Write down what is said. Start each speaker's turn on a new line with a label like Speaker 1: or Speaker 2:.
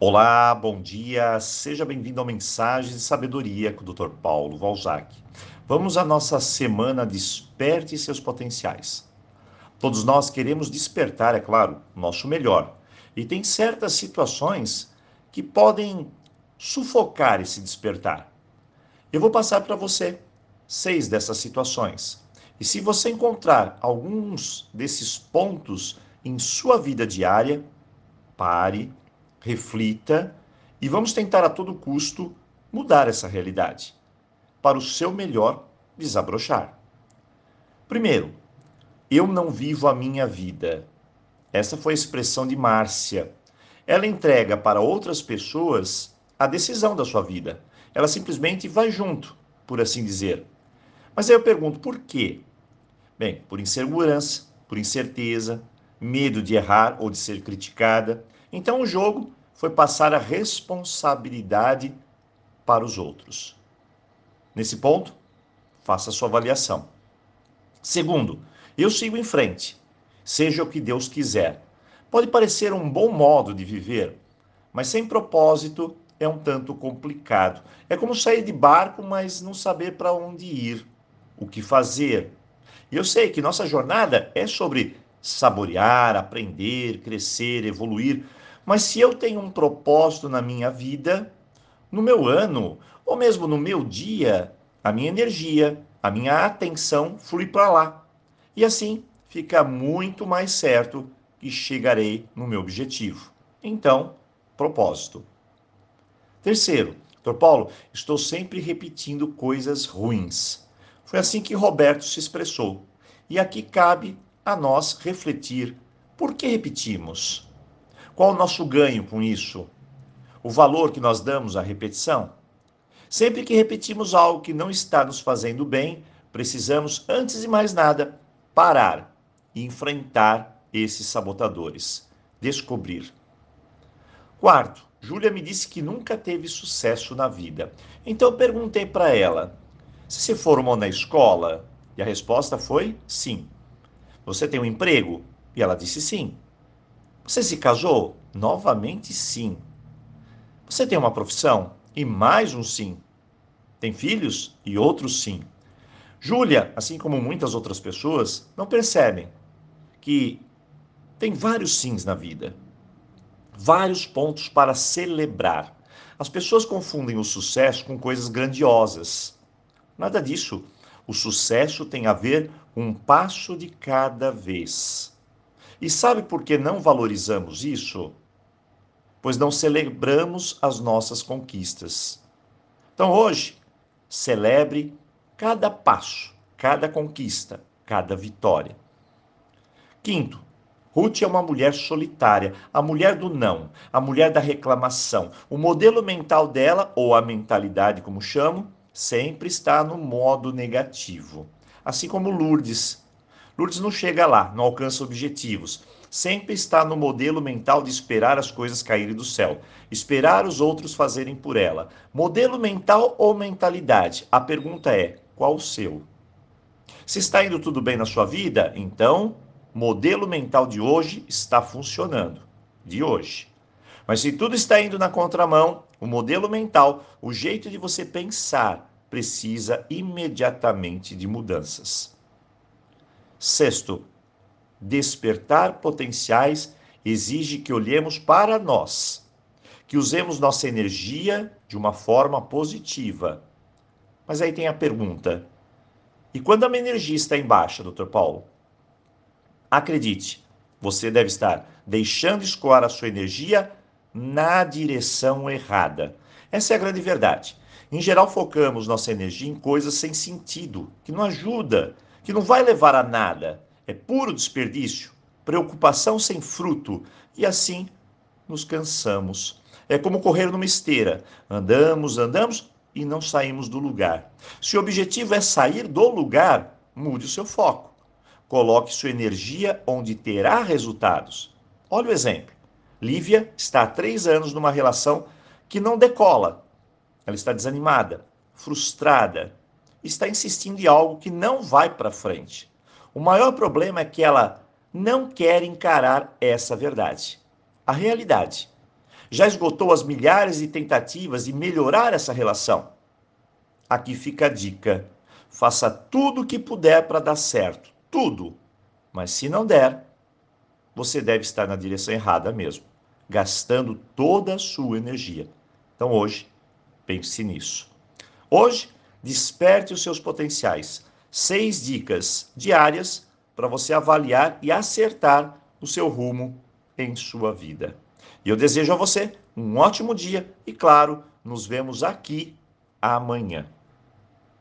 Speaker 1: Olá, bom dia, seja bem-vindo ao Mensagem de Sabedoria com o Dr. Paulo Valzac. Vamos à nossa semana Desperte seus potenciais. Todos nós queremos despertar, é claro, o nosso melhor. E tem certas situações que podem sufocar esse despertar. Eu vou passar para você seis dessas situações. E se você encontrar alguns desses pontos em sua vida diária, pare, reflita e vamos tentar a todo custo mudar essa realidade para o seu melhor desabrochar. Primeiro, eu não vivo a minha vida. Essa foi a expressão de Márcia. Ela entrega para outras pessoas a decisão da sua vida. Ela simplesmente vai junto, por assim dizer. Mas aí eu pergunto, por quê? Bem, por insegurança, por incerteza, medo de errar ou de ser criticada. Então o jogo foi passar a responsabilidade para os outros. Nesse ponto, faça a sua avaliação. Segundo, eu sigo em frente, seja o que Deus quiser. Pode parecer um bom modo de viver, mas sem propósito é um tanto complicado. É como sair de barco, mas não saber para onde ir, o que fazer. E eu sei que nossa jornada é sobre saborear, aprender, crescer, evoluir, mas se eu tenho um propósito na minha vida, no meu ano, ou mesmo no meu dia, a minha energia, a minha atenção flui para lá. E assim fica muito mais certo que chegarei no meu objetivo. Então, propósito. Terceiro, Dr. Paulo, estou sempre repetindo coisas ruins. Foi assim que Roberto se expressou. E aqui cabe a nós refletir por que repetimos. Qual o nosso ganho com isso? O valor que nós damos à repetição? Sempre que repetimos algo que não está nos fazendo bem, precisamos, antes de mais nada, parar e enfrentar esses sabotadores. Descobrir. Quarto, Júlia me disse que nunca teve sucesso na vida. Então eu perguntei para ela: se se formou na escola? E a resposta foi sim. Você tem um emprego? E ela disse sim. Você se casou? Novamente, sim. Você tem uma profissão? E mais um sim. Tem filhos? E outros sim. Júlia, assim como muitas outras pessoas, não percebem que tem vários sims na vida, vários pontos para celebrar. As pessoas confundem o sucesso com coisas grandiosas. Nada disso. O sucesso tem a ver com um passo de cada vez. E sabe por que não valorizamos isso? Pois não celebramos as nossas conquistas. Então hoje, celebre cada passo, cada conquista, cada vitória. Quinto, Ruth é uma mulher solitária, a mulher do não, a mulher da reclamação. O modelo mental dela, ou a mentalidade como chamo, sempre está no modo negativo. Assim como Lourdes, Lourdes não chega lá, não alcança objetivos. Sempre está no modelo mental de esperar as coisas caírem do céu, esperar os outros fazerem por ela. Modelo mental ou mentalidade? A pergunta é: qual o seu? Se está indo tudo bem na sua vida, então modelo mental de hoje está funcionando. De hoje. Mas se tudo está indo na contramão, o modelo mental, o jeito de você pensar, precisa imediatamente de mudanças. Sexto, despertar potenciais exige que olhemos para nós, que usemos nossa energia de uma forma positiva. Mas aí tem a pergunta: e quando a minha energia está em baixa, Dr. Paulo? Acredite, você deve estar deixando escoar a sua energia na direção errada. Essa é a grande verdade. Em geral, focamos nossa energia em coisas sem sentido, que não ajuda, que não vai levar a nada. É puro desperdício, preocupação sem fruto, e assim nos cansamos. É como correr numa esteira. Andamos, andamos e não saímos do lugar. Se o objetivo é sair do lugar, mude o seu foco. Coloque sua energia onde terá resultados. Olha o exemplo. Lívia está há três anos numa relação que não decola. Ela está desanimada, frustrada, está insistindo em algo que não vai para frente. O maior problema é que ela não quer encarar essa verdade, a realidade. Já esgotou as milhares de tentativas de melhorar essa relação? Aqui fica a dica. Faça tudo o que puder para dar certo. Tudo. Mas se não der, você deve estar na direção errada mesmo, gastando toda a sua energia. Então hoje, pense nisso. Hoje, desperte os seus potenciais. Seis dicas diárias para você avaliar e acertar o seu rumo em sua vida. E eu desejo a você um ótimo dia e, claro, nos vemos aqui amanhã.